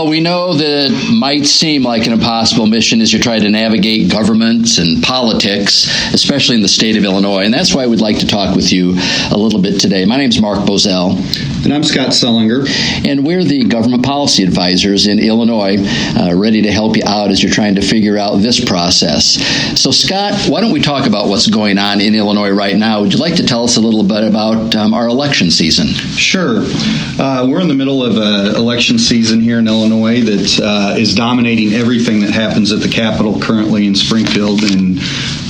Well, we know that it might seem like an impossible mission as you try to navigate governments and politics, especially in the state of Illinois. And that's why we'd like to talk with you a little bit today. My name is Mark Boozell. And I'm Scott Sullinger. And we're the government policy advisors in Illinois, uh, ready to help you out as you're trying to figure out this process. So, Scott, why don't we talk about what's going on in Illinois right now? Would you like to tell us a little bit about um, our election season? Sure. Uh, we're in the middle of an election season here in Illinois that uh, is dominating everything that happens at the Capitol currently in Springfield. And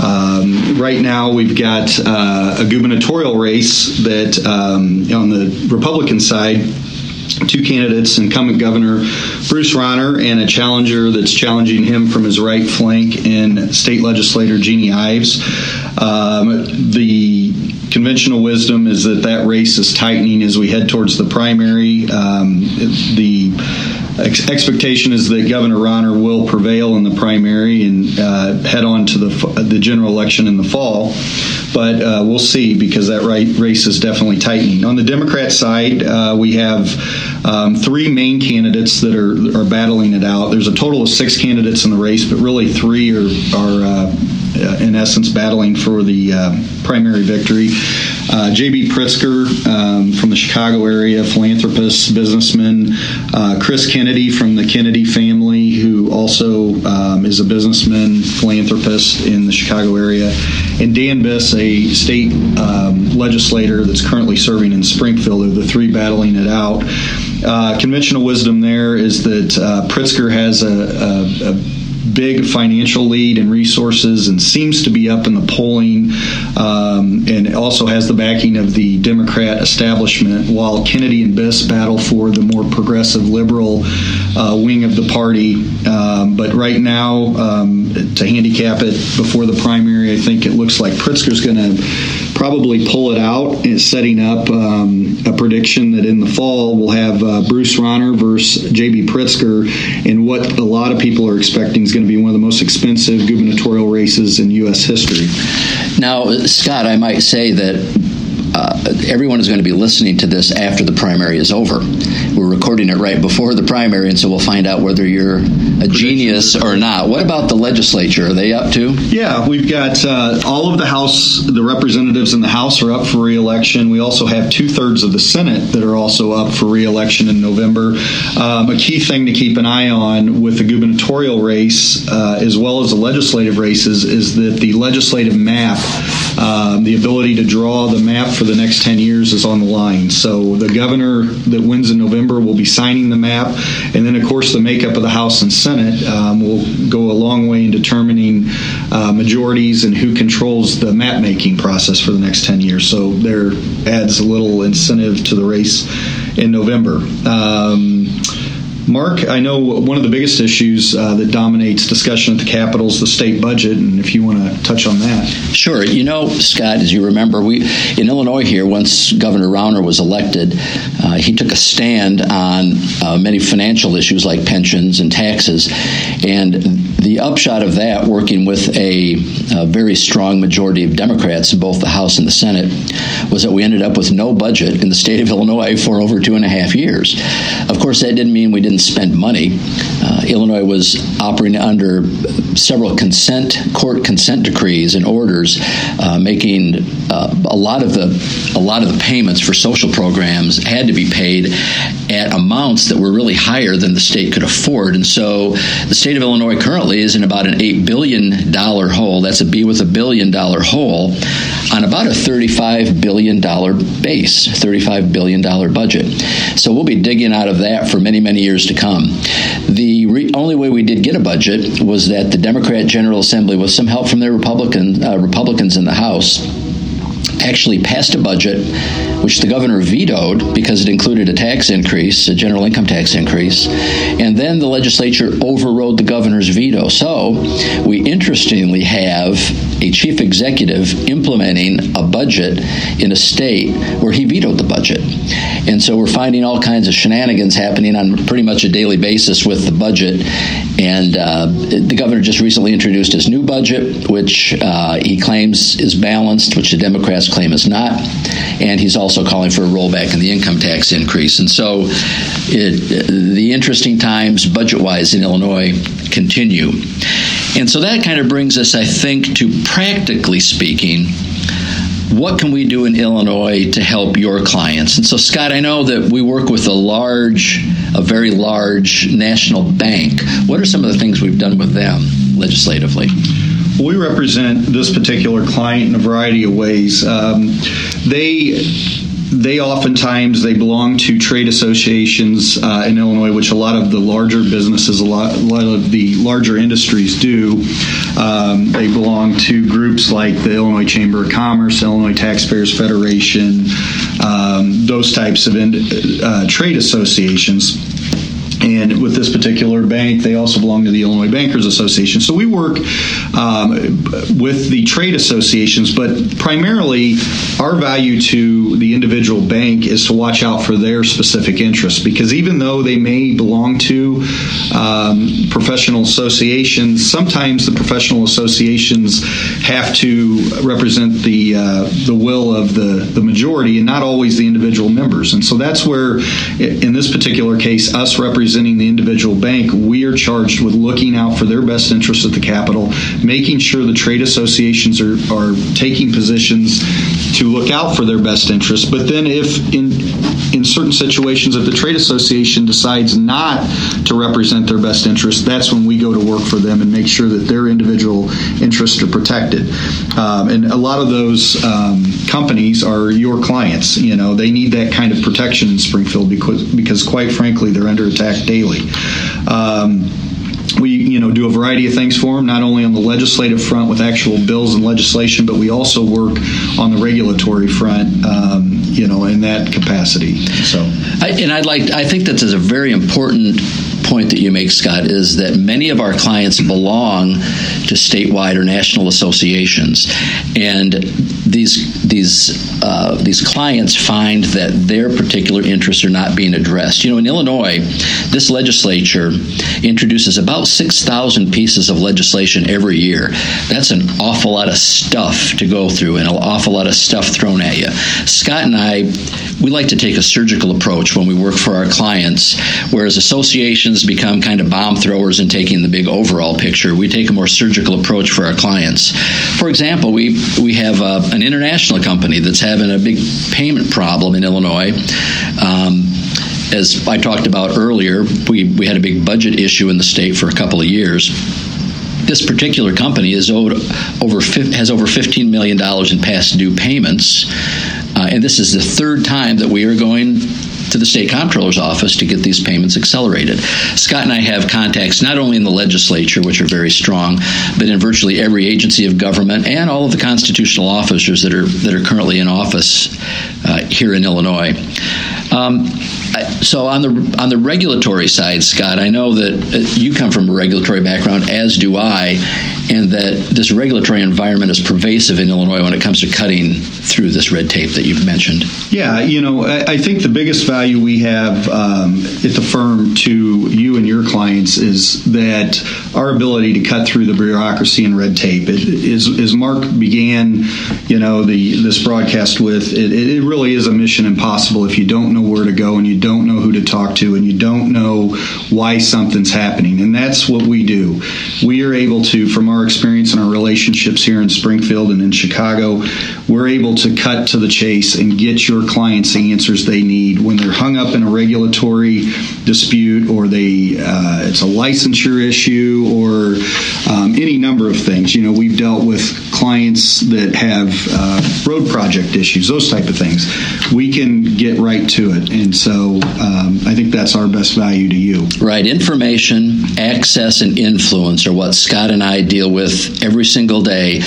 um, right now, we've got uh, a gubernatorial race that um, on the Republican side two candidates, incumbent governor Bruce Rauner and a challenger that's challenging him from his right flank in state legislator Jeanne Ives. Um, the conventional wisdom is that that race is tightening as we head towards the primary. Um, the ex- expectation is that Governor Rauner will prevail in the primary and uh, head on to the the general election in the fall. But uh, we'll see because that right, race is definitely tightening. On the Democrat side, uh, we have um, three main candidates that are are battling it out. There's a total of six candidates in the race, but really three are are uh, uh, in essence battling for the uh, primary victory. Uh, J.B. Pritzker um, from the Chicago area, philanthropist, businessman. Uh, Chris Kennedy from the Kennedy family, who also um, is a businessman, philanthropist in the Chicago area. And Dan Biss, a state um, legislator that's currently serving in Springfield, are the three battling it out. Uh, conventional wisdom there is that uh, Pritzker has a, a, a big financial lead and resources and seems to be up in the polling um, and also has the backing of the Democrat establishment, while Kennedy and Biss battle for the more progressive liberal uh, wing of the party. Um, but right now, um, to handicap it before the primary, I think it looks like Pritzker's going to probably pull it out and setting up um, a prediction that in the fall we'll have uh, Bruce Rauner versus J.B. Pritzker in what a lot of people are expecting is going to be one of the most expensive gubernatorial races in U.S. history. Now, Scott, I might say that uh, everyone is going to be listening to this after the primary is over. We're recording it right before the primary, and so we'll find out whether you're a genius or not. What about the legislature? Are they up to? Yeah, we've got uh, all of the House, the representatives in the House are up for reelection. We also have two thirds of the Senate that are also up for reelection in November. Um, a key thing to keep an eye on with the gubernatorial race, uh, as well as the legislative races, is that the legislative map, um, the ability to draw the map for the next 10 years is on the line. So the governor that wins in November will be signing the map. And then, of course, the makeup of the House and Senate um, will go a long way in determining uh, majorities and who controls the map making process for the next 10 years. So there adds a little incentive to the race in November. Um, Mark, I know one of the biggest issues uh, that dominates discussion at the Capitol is the state budget, and if you want to touch on that. Sure. You know, Scott, as you remember, we in Illinois here, once Governor Rauner was elected, uh, he took a stand on uh, many financial issues like pensions and taxes, and the upshot of that, working with a, a very strong majority of Democrats in both the House and the Senate, was that we ended up with no budget in the state of Illinois for over two and a half years. Of course, that didn't mean we didn't spend money. Uh, Illinois was operating under several consent court consent decrees and orders, uh, making uh, a lot of the a lot of the payments for social programs had to be paid at amounts that were really higher than the state could afford, and so the state of Illinois currently is in about an eight billion dollar hole. That's a B with a billion dollar hole on about a thirty-five billion dollar base, thirty-five billion dollar budget. So we'll be digging out of that for many many years to come. The re- only way we did get a budget was that the Democrat General Assembly, with some help from their Republican uh, Republicans in the House, actually passed a budget which the governor vetoed because it included a tax increase, a general income tax increase, and then the legislature overrode the governor's veto. So we interestingly have a chief executive implementing a budget in a state where he vetoed the budget. And so we're finding all kinds of shenanigans happening on pretty much a daily basis with the budget. And uh, the governor just recently introduced his new budget, which uh, he claims is balanced, which the Democrats claim is not. And he's also calling for a rollback in the income tax increase. And so it, the interesting times, budget wise, in Illinois continue. And so that kind of brings us, I think, to practically speaking, what can we do in Illinois to help your clients? And so, Scott, I know that we work with a large, a very large national bank. What are some of the things we've done with them legislatively? We represent this particular client in a variety of ways. Um, they they oftentimes they belong to trade associations uh, in Illinois, which a lot of the larger businesses, a lot, a lot of the larger industries do. Um, they belong to groups like the Illinois Chamber of Commerce, Illinois Taxpayers Federation, um, those types of uh, trade associations. And with this particular bank, they also belong to the Illinois Bankers Association. So we work um, with the trade associations, but primarily our value to the individual bank is to watch out for their specific interests because even though they may belong to um, professional associations, sometimes the professional associations have to represent the uh, the will of the, the majority and not always the individual members. And so that's where, in this particular case, us representing the individual bank, we are charged with looking out for their best interests at the capital, making sure the trade associations are, are taking positions to look out for their best interests. But then, if in in certain situations, if the trade association decides not to represent their best interests, that's when we go to work for them and make sure that their individual interests are protected. Um, and a lot of those um, companies are your clients. You know, they need that kind of protection in Springfield because, because quite frankly, they're under attack daily. Um, we you know do a variety of things for them not only on the legislative front with actual bills and legislation but we also work on the regulatory front um, you know in that capacity so. I, and i'd like i think that is a very important point that you make, Scott, is that many of our clients belong to statewide or national associations, and these these uh, these clients find that their particular interests are not being addressed. You know, in Illinois, this legislature introduces about six thousand pieces of legislation every year. That's an awful lot of stuff to go through, and an awful lot of stuff thrown at you. Scott and I, we like to take a surgical approach when we work for our clients, whereas associations become kind of bomb throwers in taking the big overall picture. We take a more surgical approach for our clients. For example, we we have uh, an international company that's having a big payment problem in Illinois. Um, as I talked about earlier, we, we had a big budget issue in the state for a couple of years this particular company is owed over has over $15 million in past due payments. Uh, and this is the third time that we are going to the state comptroller's office to get these payments accelerated. Scott and I have contacts not only in the legislature, which are very strong, but in virtually every agency of government and all of the constitutional officers that are that are currently in office uh, here in Illinois. Um, so on the on the regulatory side, Scott, I know that uh, you come from a regulatory background, as do I, and that this regulatory environment is pervasive in Illinois when it comes to cutting through this red tape that you've mentioned. Yeah, you know, I, think the biggest value we have um, at the firm to you clients is that our ability to cut through the bureaucracy and red tape. It, is, as Mark began, you know, the this broadcast with, it, it really is a mission impossible if you don't know where to go and you don't know who to talk to and you don't know why something's happening. And that's what we do. We are able to, from our experience and our relationships here in Springfield and in Chicago, we're able to cut to the chase and get your clients the answers they need when they're hung up in a regulatory dispute or they uh, it's a licensure issue or um, any number of things. You know, we've dealt with clients that have uh, road project issues, those type of things. We can get right to it, and so um, I think that's our best value to you. Right, information, access, and influence are what Scott and I deal with every single day,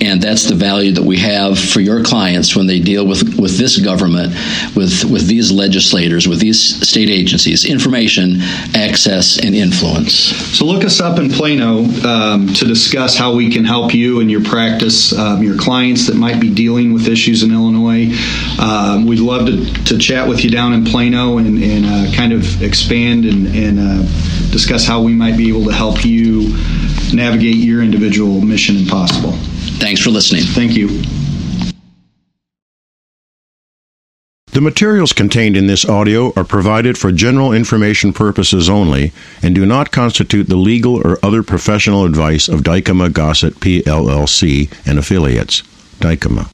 and that's the value that we have for your clients when they deal with with this government, with with these legislators, with these state agencies. Information, access, and influence. So look us up in Plano um, to discuss how we can help you and your practice practice, um, your clients that might be dealing with issues in Illinois. Um, we'd love to, to chat with you down in Plano and, and uh, kind of expand and, and uh, discuss how we might be able to help you navigate your individual mission impossible. Thanks for listening. Thank you. The materials contained in this audio are provided for general information purposes only and do not constitute the legal or other professional advice of Dykema Gossett PLLC and affiliates. Dykema.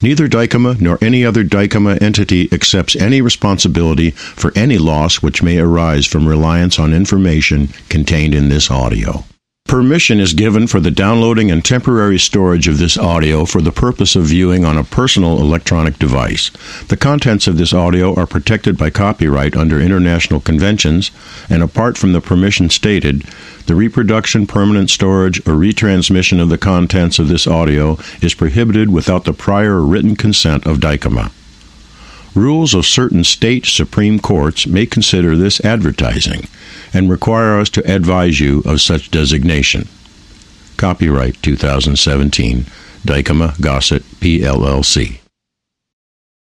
Neither Dykema nor any other Dykema entity accepts any responsibility for any loss which may arise from reliance on information contained in this audio. Permission is given for the downloading and temporary storage of this audio for the purpose of viewing on a personal electronic device. The contents of this audio are protected by copyright under international conventions, and apart from the permission stated, the reproduction, permanent storage, or retransmission of the contents of this audio is prohibited without the prior written consent of Dykema. Rules of certain state Supreme Courts may consider this advertising and require us to advise you of such designation. Copyright 2017, Dykema Gossett, PLLC.